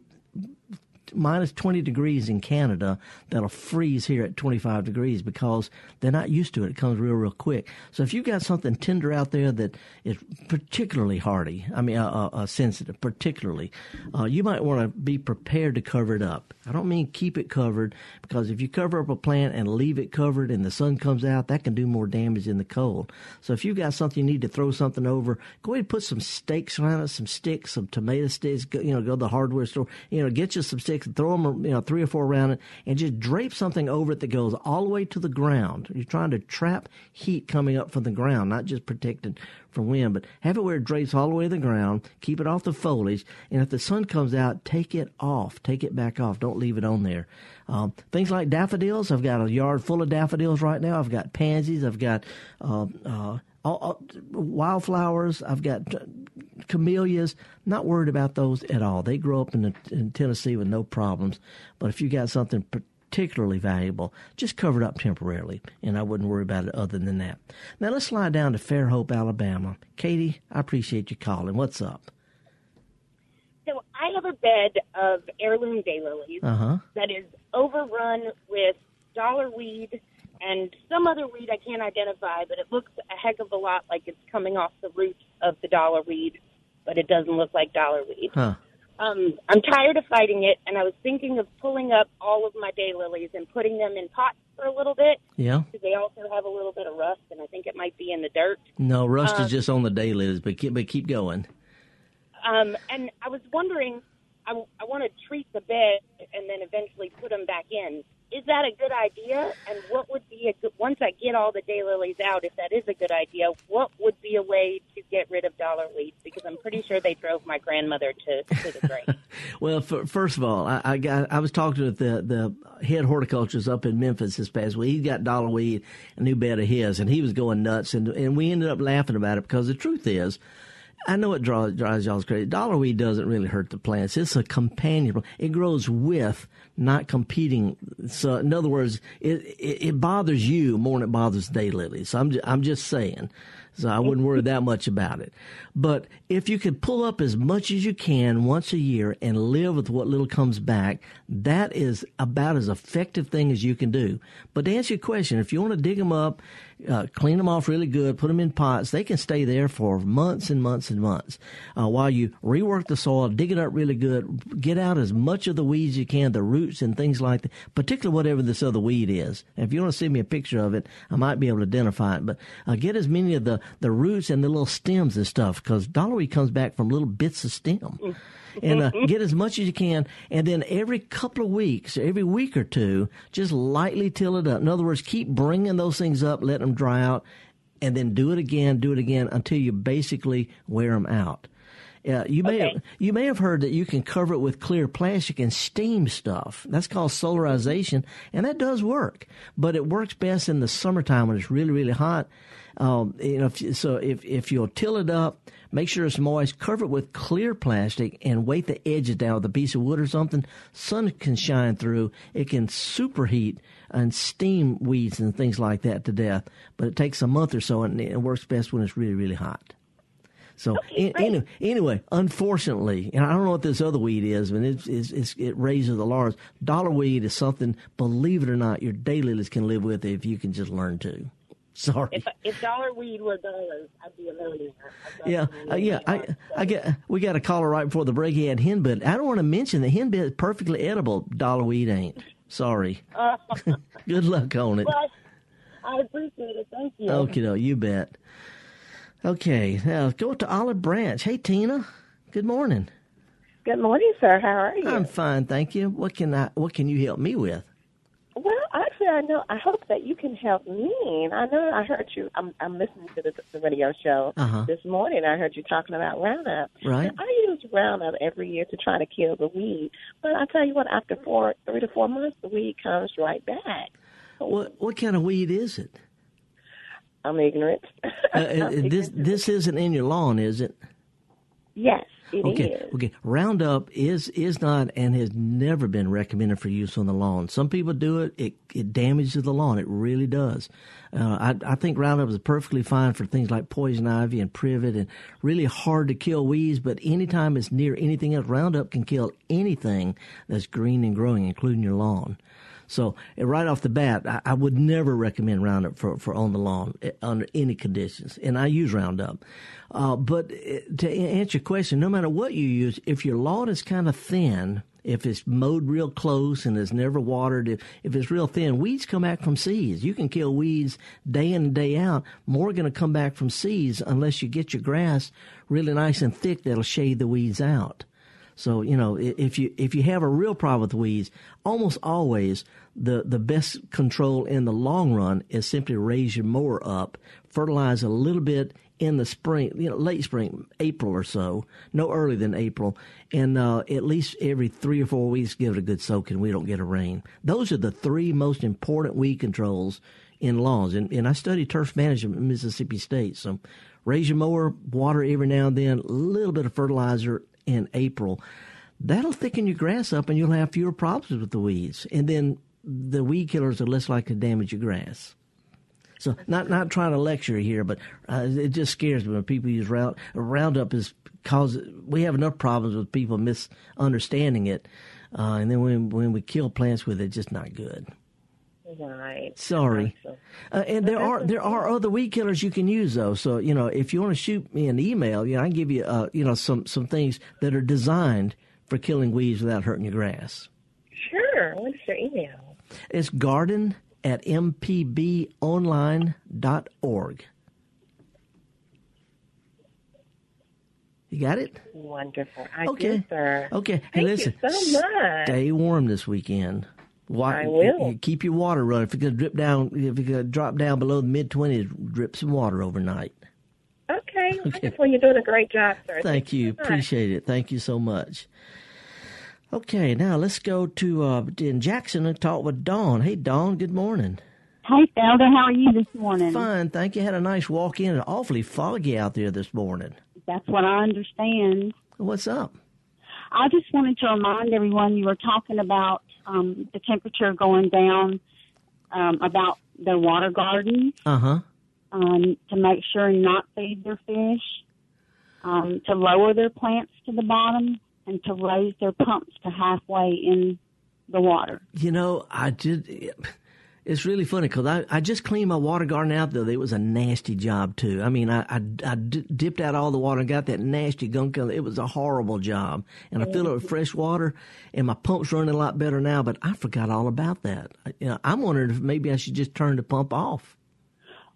minus 20 degrees in Canada that'll freeze here at 25 degrees because they're not used to it. It comes real, real quick. So if you've got something tender out there that is particularly hardy, I mean, uh, uh, uh sensitive, particularly, uh, you might want to be prepared to cover it up. I don't mean keep it covered because if you cover up a plant and leave it covered and the sun comes out, that can do more damage in the cold. So if you've got something you need to throw something over, go ahead and put some stakes around it, some sticks, some tomato sticks, go, you know, go to the hardware store, you know, get you some sticks sticks, throw them, you know, three or four around it, and just drape something over it that goes all the way to the ground. You're trying to trap heat coming up from the ground, not just protected from wind, but have it where it drapes all the way to the ground, keep it off the foliage, and if the sun comes out, take it off, take it back off. Don't leave it on there. Um, things like daffodils, I've got a yard full of daffodils right now. I've got pansies, I've got uh, uh, all, all, wildflowers. I've got camellias. Not worried about those at all. They grow up in, the, in Tennessee with no problems. But if you got something particularly valuable, just cover it up temporarily, and I wouldn't worry about it other than that. Now let's slide down to Fairhope, Alabama. Katie, I appreciate you calling. What's up? So I have a bed of heirloom daylilies uh-huh. that is overrun with dollar weed and some other weed I can't identify, but it looks a heck of a lot like it's coming off the roots of the dollar weed, but it doesn't look like dollar weed. Huh. Um, I'm tired of fighting it, and I was thinking of pulling up all of my daylilies and putting them in pots for a little bit. Yeah. Because they also have a little bit of rust, and I think it might be in the dirt. No, rust um, is just on the daylilies, but keep, but keep going. Um, and I was wondering, I, I want to treat the bed and then eventually put them back in is that a good idea? And what would be a good, once I get all the daylilies out, if that is a good idea, what would be a way to get rid of dollar weeds? Because I'm pretty sure they drove my grandmother to, to the grave. well, for, first of all, I, I, got I was talking with the the head horticulturist up in Memphis this past week. He got dollar weed, a new bed of his, and he was going nuts, and and we ended up laughing about it because the truth is I know it draws, drives y'all's crazy. Dollarweed doesn't really hurt the plants. It's a companion. It grows with, not competing. So, in other words, it, it, it bothers you more than it bothers daylilies. So I'm, I'm just saying. So I wouldn't worry that much about it. But if you could pull up as much as you can once a year and live with what little comes back, that is about as effective thing as you can do. But to answer your question, if you want to dig them up, uh, clean them off really good, put them in pots, they can stay there for months and months and months. Uh, while you rework the soil, dig it up really good, get out as much of the weeds you can, the roots and things like that, particularly whatever this other weed is. If you want to send me a picture of it, I might be able to identify it. But uh, get as many of the, the roots and the little stems and stuff, because dollarweed comes back from little bits of stem and uh, get as much as you can. And then every couple of weeks, every week or two, just lightly till it up. In other words, keep bringing those things up, let them dry out, and then do it again, do it again until you basically wear them out. Uh, you may okay. have, you may have heard that you can cover it with clear plastic and steam stuff. That's called solarization, and that does work. But it works best in the summertime when it's really really hot. Um, you know, if, so if if you'll till it up, make sure it's moist, cover it with clear plastic, and weight the edges down with a piece of wood or something. Sun can shine through. It can superheat and steam weeds and things like that to death. But it takes a month or so, and it works best when it's really really hot. So okay, anyway, anyway, unfortunately, and I don't know what this other weed is, but it's, it's, it's, it raises the large. Dollar weed is something, believe it or not, your daylilies can live with if you can just learn to. Sorry. If, if dollar weed were dollars, I'd be a millionaire. Yeah, uh, yeah. I, I get. We got a caller right before the break. He had henbit. I don't want to mention the henbit is perfectly edible. Dollar weed ain't. Sorry. Uh, Good luck on it. Well, I appreciate it. Thank you. Okay, no, you bet. Okay, now go to Olive Branch. Hey, Tina. Good morning. Good morning, sir. How are you? I'm fine, thank you. What can I? What can you help me with? Well, actually, I know. I hope that you can help me. I know I heard you. I'm, I'm listening to the, the radio show uh-huh. this morning. I heard you talking about Roundup. Right. Now, I use Roundup every year to try to kill the weed. But I tell you what, after four, three to four months, the weed comes right back. What what kind of weed is it? I'm ignorant. uh, I'm this ignorant. this isn't in your lawn, is it? Yes. It okay. Is. Okay. Roundup is is not and has never been recommended for use on the lawn. Some people do it. It it damages the lawn. It really does. Uh, I I think Roundup is perfectly fine for things like poison ivy and privet and really hard to kill weeds. But anytime it's near anything else, Roundup can kill anything that's green and growing, including your lawn. So right off the bat, I, I, would never recommend Roundup for, for on the lawn eh, under any conditions. And I use Roundup. Uh, but eh, to answer your question, no matter what you use, if your lawn is kind of thin, if it's mowed real close and it's never watered, if, if it's real thin, weeds come back from seeds. You can kill weeds day in and day out. More going to come back from seeds unless you get your grass really nice and thick that'll shade the weeds out. So you know, if you if you have a real problem with weeds, almost always the the best control in the long run is simply raise your mower up, fertilize a little bit in the spring, you know, late spring, April or so, no earlier than April, and uh, at least every three or four weeks give it a good soaking. We don't get a rain. Those are the three most important weed controls in lawns. And, and I studied turf management at Mississippi State, so raise your mower, water every now and then, a little bit of fertilizer in April. That'll thicken your grass up, and you'll have fewer problems with the weeds. And then the weed killers are less likely to damage your grass. So not not trying to lecture here, but uh, it just scares me when people use round, Roundup is cause we have enough problems with people misunderstanding it, uh, and then when when we kill plants with it, it's just not good. Right. Sorry. Uh, and there are there are other weed killers you can use though. So you know if you want to shoot me an email, you know I can give you uh, you know some some things that are designed for killing weeds without hurting your grass. Sure. What's your email? It's garden at mpbonline.org. You got it? Wonderful. I okay. Sir. Okay. Thank hey, listen. You so much. Stay warm this weekend. I will. Keep your water running. If it's going to drip down, if it's going to drop down below the mid 20s, drip some water overnight. Okay. okay. Wonderful. You're doing a great job, sir. Thank, Thank you. So Appreciate it. Thank you so much. Okay, now let's go to uh, in Jackson and talk with Dawn. Hey, Dawn. Good morning. Hey, Felder. How are you this morning? Fine, thank you. Had a nice walk in. It's awfully foggy out there this morning. That's what I understand. What's up? I just wanted to remind everyone you were talking about um, the temperature going down um, about their water garden. Uh huh. um, to make sure not feed their fish, um, to lower their plants to the bottom, and to raise their pumps to halfway in the water. You know, I did. It's really funny because I, I just cleaned my water garden out though. It was a nasty job too. I mean, I, I, I dipped out all the water and got that nasty gunk. It was a horrible job. And I filled it with fresh water and my pump's running a lot better now, but I forgot all about that. You know, I'm wondering if maybe I should just turn the pump off.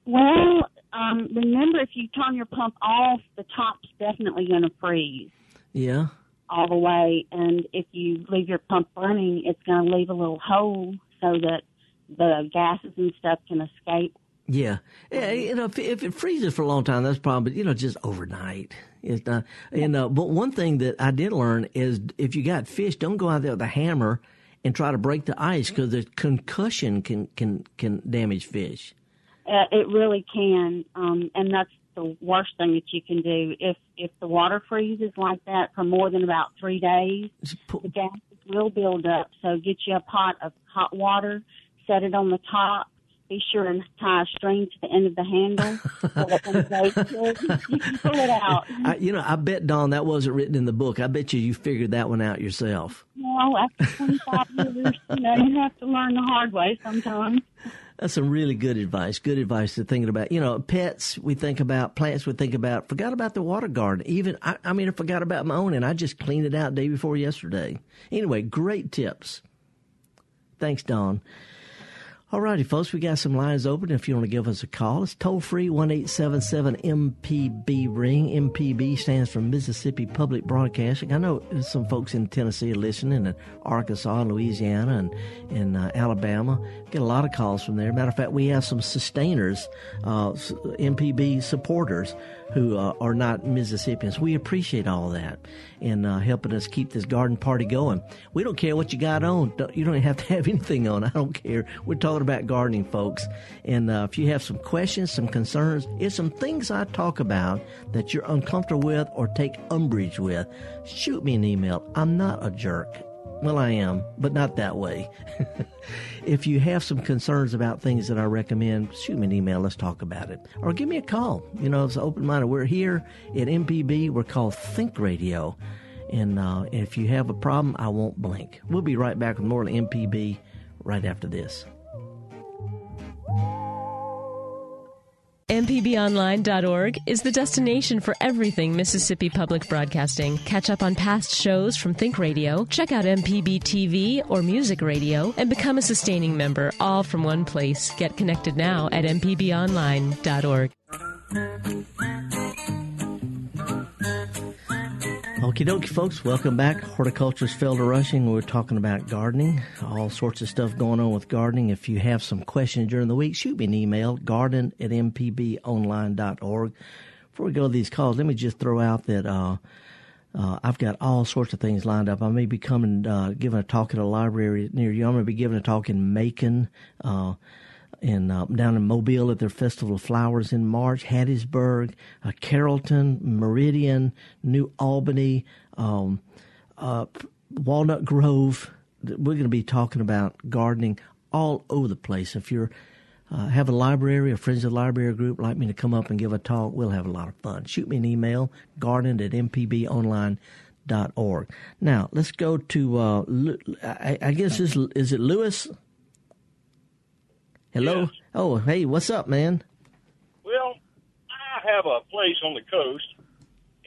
Well, um, remember if you turn your pump off, the top's definitely going to freeze. Yeah. All the way. And if you leave your pump running, it's going to leave a little hole so that the gases and stuff can escape. Yeah, yeah. You know, if, if it freezes for a long time, that's probably you know just overnight. It's not. You know, but one thing that I did learn is if you got fish, don't go out there with a hammer and try to break the ice because the concussion can can can damage fish. Uh, it really can, um, and that's the worst thing that you can do. If if the water freezes like that for more than about three days, the gases will build up. So get you a pot of hot water set it on the top. Be sure and tie a string to the end of the handle so that when you can pull it out. I, you know, I bet Dawn that wasn't written in the book. I bet you you figured that one out yourself. Well, after 25 years, you know, you have to learn the hard way sometimes. That's some really good advice. Good advice to thinking about. You know, pets we think about, plants we think about. Forgot about the water garden. Even I, I mean, I forgot about my own, and I just cleaned it out day before yesterday. Anyway, great tips. Thanks, Dawn. All righty, folks, we got some lines open. If you want to give us a call, it's toll free one eight seven seven MPB ring. MPB stands for Mississippi Public Broadcasting. I know some folks in Tennessee are listening, and Arkansas, and Louisiana, and in uh, Alabama. Get a lot of calls from there. Matter of fact, we have some sustainers, uh, MPB supporters who uh, are not Mississippians. We appreciate all that and uh, helping us keep this garden party going. We don't care what you got on. You don't have to have anything on. I don't care. We're talking about gardening, folks. And uh, if you have some questions, some concerns, if some things I talk about that you're uncomfortable with or take umbrage with, shoot me an email. I'm not a jerk. Well, I am, but not that way. if you have some concerns about things that I recommend, shoot me an email. Let's talk about it. Or give me a call. You know, it's open minded. We're here at MPB. We're called Think Radio. And uh, if you have a problem, I won't blink. We'll be right back with more on MPB right after this. MPBOnline.org is the destination for everything Mississippi Public Broadcasting. Catch up on past shows from Think Radio, check out MPB TV or Music Radio, and become a sustaining member, all from one place. Get connected now at MPBOnline.org. Okie dokie, folks. Welcome back. Horticulturist Felder Rushing. We're talking about gardening, all sorts of stuff going on with gardening. If you have some questions during the week, shoot me an email, garden at mpbonline.org. Before we go to these calls, let me just throw out that uh, uh, I've got all sorts of things lined up. I may be coming, uh, giving a talk at a library near you. I'm going to be giving a talk in Macon. In uh, down in Mobile at their Festival of Flowers in March, Hattiesburg, uh, Carrollton, Meridian, New Albany, um, uh, Walnut Grove. We're going to be talking about gardening all over the place. If you're uh, have a library or friends of the library group like me to come up and give a talk, we'll have a lot of fun. Shoot me an email, garden at mpbonline.org. Now, let's go to, uh, I, I guess, this, is it Lewis? Hello. Yes. Oh, hey, what's up, man? Well, I have a place on the coast,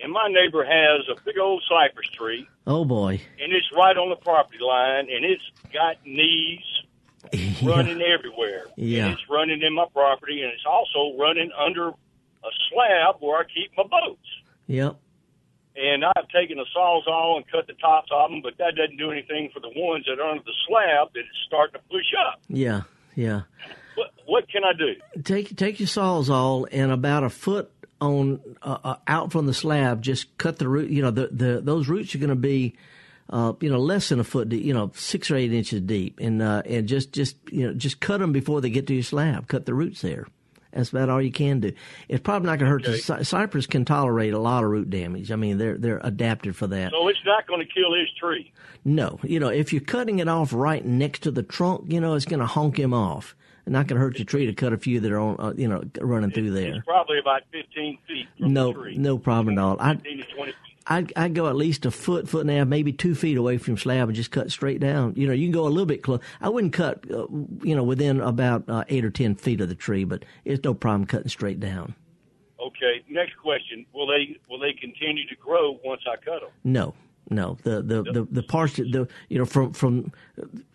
and my neighbor has a big old cypress tree. Oh boy! And it's right on the property line, and it's got knees yeah. running everywhere. Yeah. And it's running in my property, and it's also running under a slab where I keep my boats. Yep. And I've taken a sawzall and cut the tops of them, but that doesn't do anything for the ones that are under the slab that it's starting to push up. Yeah, yeah. What, can I do? Take take your sawzall and about a foot on uh, uh, out from the slab. Just cut the root. You know, the, the those roots are going to be. Uh, you know, less than a foot deep, you know, six or eight inches deep, and uh, and just just you know, just cut them before they get to your slab. Cut the roots there. That's about all you can do. It's probably not going to hurt. Okay. Cypress can tolerate a lot of root damage. I mean, they're they're adapted for that. So it's not going to kill his tree. No, you know, if you're cutting it off right next to the trunk, you know, it's going to honk him off not going to hurt your tree to cut a few that are on, uh, you know, running through there. It's probably about 15 feet from no, no problem at all. I 15 to 20 feet. I I go at least a foot, foot and a half, maybe two feet away from slab and just cut straight down. You know, you can go a little bit close. I wouldn't cut, uh, you know, within about uh, eight or ten feet of the tree, but it's no problem cutting straight down. Okay. Next question: Will they will they continue to grow once I cut them? No, no. The the the, the parts the you know from from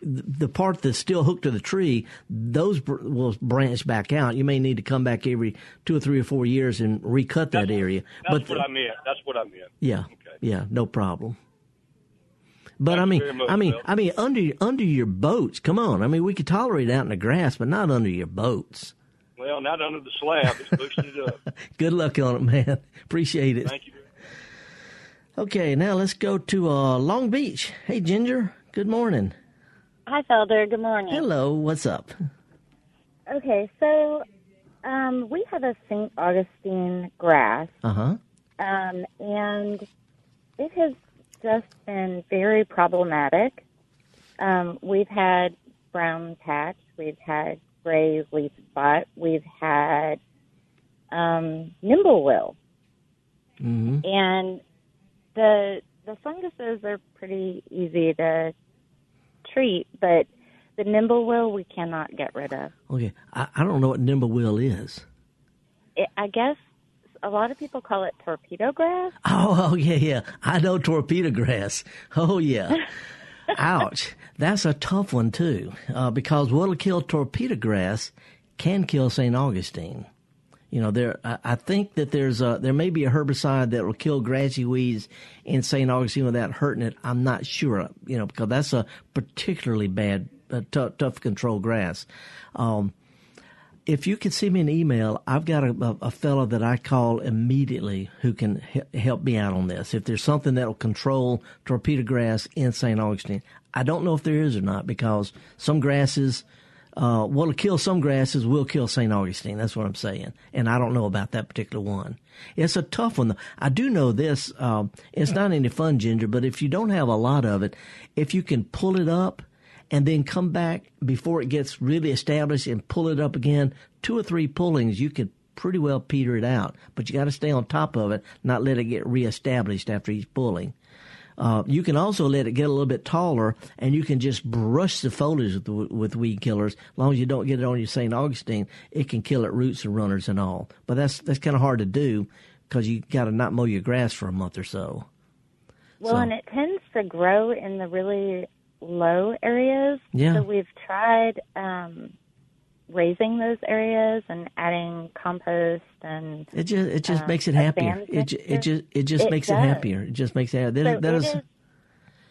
the part that's still hooked to the tree, those br- will branch back out. You may need to come back every two or three or four years and recut that area. That's but what I meant. That's what I meant. yeah, yeah, no problem. But I Thank you mean, much, I mean, Bill. I mean, under under your boats. Come on, I mean, we could tolerate it out in the grass, but not under your boats. Well, not under the slab. It's up. Good luck on it, man. Appreciate it. Thank you. Okay, now let's go to uh, Long Beach. Hey, Ginger. Good morning. Hi, Felder. Good morning. Hello. What's up? Okay, so um, we have a St. Augustine grass, Uh huh. um, and it has just been very problematic. Um, we've had brown patch, we've had gray leaf spot, we've had um, nimblewill, Mm-hmm. and the the funguses are pretty easy to treat, but the nimblewill we cannot get rid of. Okay. I, I don't know what nimble will is. it, I guess a lot of people call it torpedo grass. Oh, oh yeah, yeah. I know torpedo grass. Oh yeah. Ouch. That's a tough one too, uh, because what'll kill torpedo grass can kill St. Augustine. You know, there. I, think that there's a there may be a herbicide that will kill grassy weeds in St. Augustine without hurting it. I'm not sure. You know, because that's a particularly bad, uh, tough, tough to control grass. Um, if you can send me an email, I've got a, a, fellow that I call immediately who can he- help me out on this. If there's something that will control torpedo grass in St. Augustine, I don't know if there is or not because some grasses, uh, what'll kill some grasses will kill St. Augustine. That's what I'm saying. And I don't know about that particular one. It's a tough one. though. I do know this. Um, it's not any fun, Ginger, but if you don't have a lot of it, if you can pull it up and then come back before it gets really established and pull it up again, two or three pullings, you could pretty well peter it out. But you got to stay on top of it, not let it get reestablished after each pulling. Uh, you can also let it get a little bit taller, and you can just brush the foliage with, with weed killers. As long as you don't get it on your St. Augustine, it can kill at roots and runners and all. But that's that's kind of hard to do because you got to not mow your grass for a month or so. Well, So- and it tends to grow in the really low areas. Yeah. So we've tried um, raising those areas and adding compost and It just it just uh, makes it happier. It ju- it just it just It makes it happier. It just makes it. That, So that it is, is-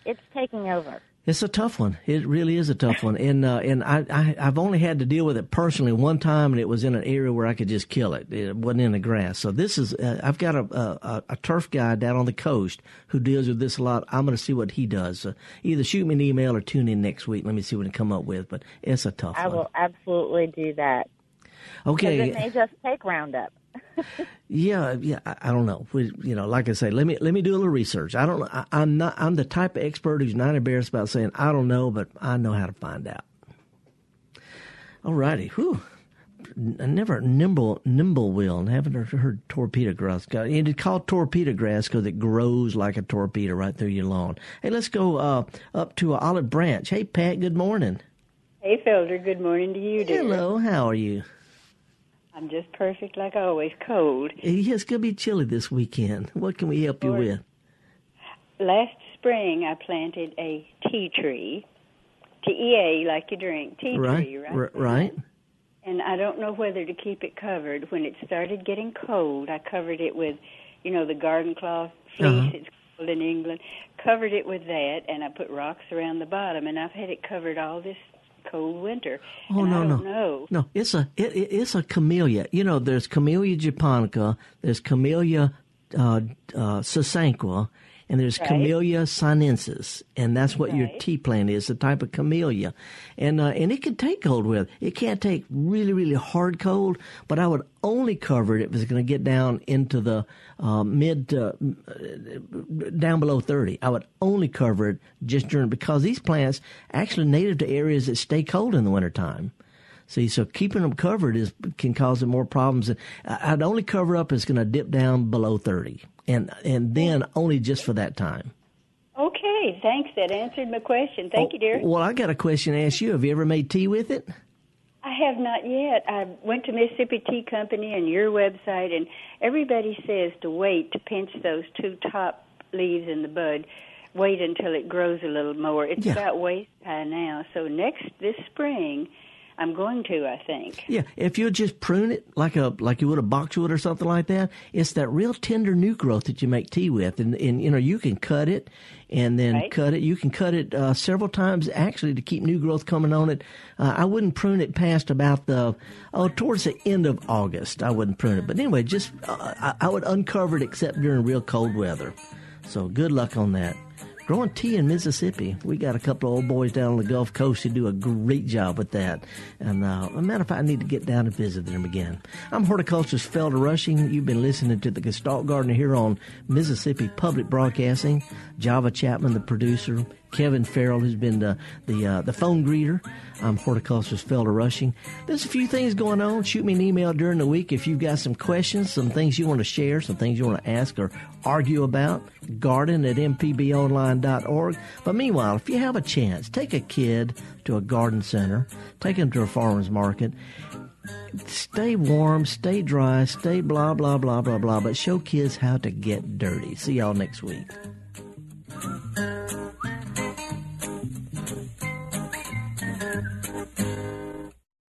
it's taking over. It's a tough one. It really is a tough one, and uh, and I, I I've only had to deal with it personally one time, and it was in an area where I could just kill it. It wasn't in the grass. So this is uh, I've got a, a a turf guy down on the coast who deals with this a lot. I'm going to see what he does. Uh, either shoot me an email or tune in next week. Let me see what he come up with. But it's a tough one. I one. will absolutely do that. Okay. it may just take Roundup. Yeah, yeah. I, I don't know. We, you know, like I say, let me let me do a little research. I don't. I, I'm not. I'm the type of expert who's not embarrassed about saying I don't know, but I know how to find out. All righty. Whew. I never nimble nimble wheel and haven't heard, torpedo grass. And It's called torpedo grass because it grows like a torpedo right through your lawn. Hey, let's go uh, up to Olive Branch. Hey, Pat. Good morning. Hey, Felder. Good morning to you, dear. Hello. How are you? I'm just perfect like always, cold. Yes, it's gonna be chilly this weekend. What can we help you with? Last spring, I planted a tea tree, T E A, like you drink, tea right. tree, right? R- right. And I don't know whether to keep it covered. When it started getting cold, I covered it with, you know, the garden cloth fleece. Uh-huh. It's called in England. Covered it with that, and I put rocks around the bottom, and I've had it covered all this cold winter. Oh and no I no know. no! It's a it, it- it's a camellia. You know, there's Camellia japonica, there's Camellia uh, uh, sasanqua, and there's Right. Camellia sinensis, and that's what your tea plant is, a type of camellia, and uh, and it can take cold weather. It can't take really really hard cold, but I would only cover it if it's going to get down into the uh, mid uh, down below 30. I would only cover it just during because these plants actually native to areas that stay cold in the wintertime. See, so keeping them covered is can cause them more problems. I'd only cover up is going to dip down below thirty, and and then only just for that time. Okay, thanks. That answered my question. Thank oh, you, dear. Well, I got a question to ask you. Have you ever made tea with it? I have not yet. I went to Mississippi Tea Company and your website, and everybody says to wait to pinch those two top leaves in the bud. Wait until it grows a little more. It's yeah. about waist high now, so next this spring I'm going to, I think. Yeah, if you just prune it like a like you would a boxwood or something like that, it's that real tender new growth that you make tea with, and and you know you can cut it and then right. cut it. You can cut it uh, several times actually to keep new growth coming on it. Uh, I wouldn't prune it past about the oh towards the end of August. I wouldn't prune it, but anyway, just uh, I, I would uncover it except during real cold weather. So good luck on that growing tea in Mississippi. We got a couple of old boys down on the Gulf Coast who do a great job with that. And uh, a matter of fact, I need to get down and visit them again. I'm horticulturist Felder Rushing. You've been listening to the Gestalt Gardener here on Mississippi Public Broadcasting. Java Chapman, the producer, Kevin Farrell, who's been the the, uh, the phone greeter. I'm horticulturist Felder Rushing. There's a few things going on. Shoot me an email during the week if you've got some questions, some things you want to share, some things you want to ask or argue about. Garden at mpbonline.org. But meanwhile, if you have a chance, take a kid to a garden center, take them to a farmer's market. Stay warm, stay dry, stay blah, blah, blah, blah, blah, but show kids how to get dirty. See y'all next week.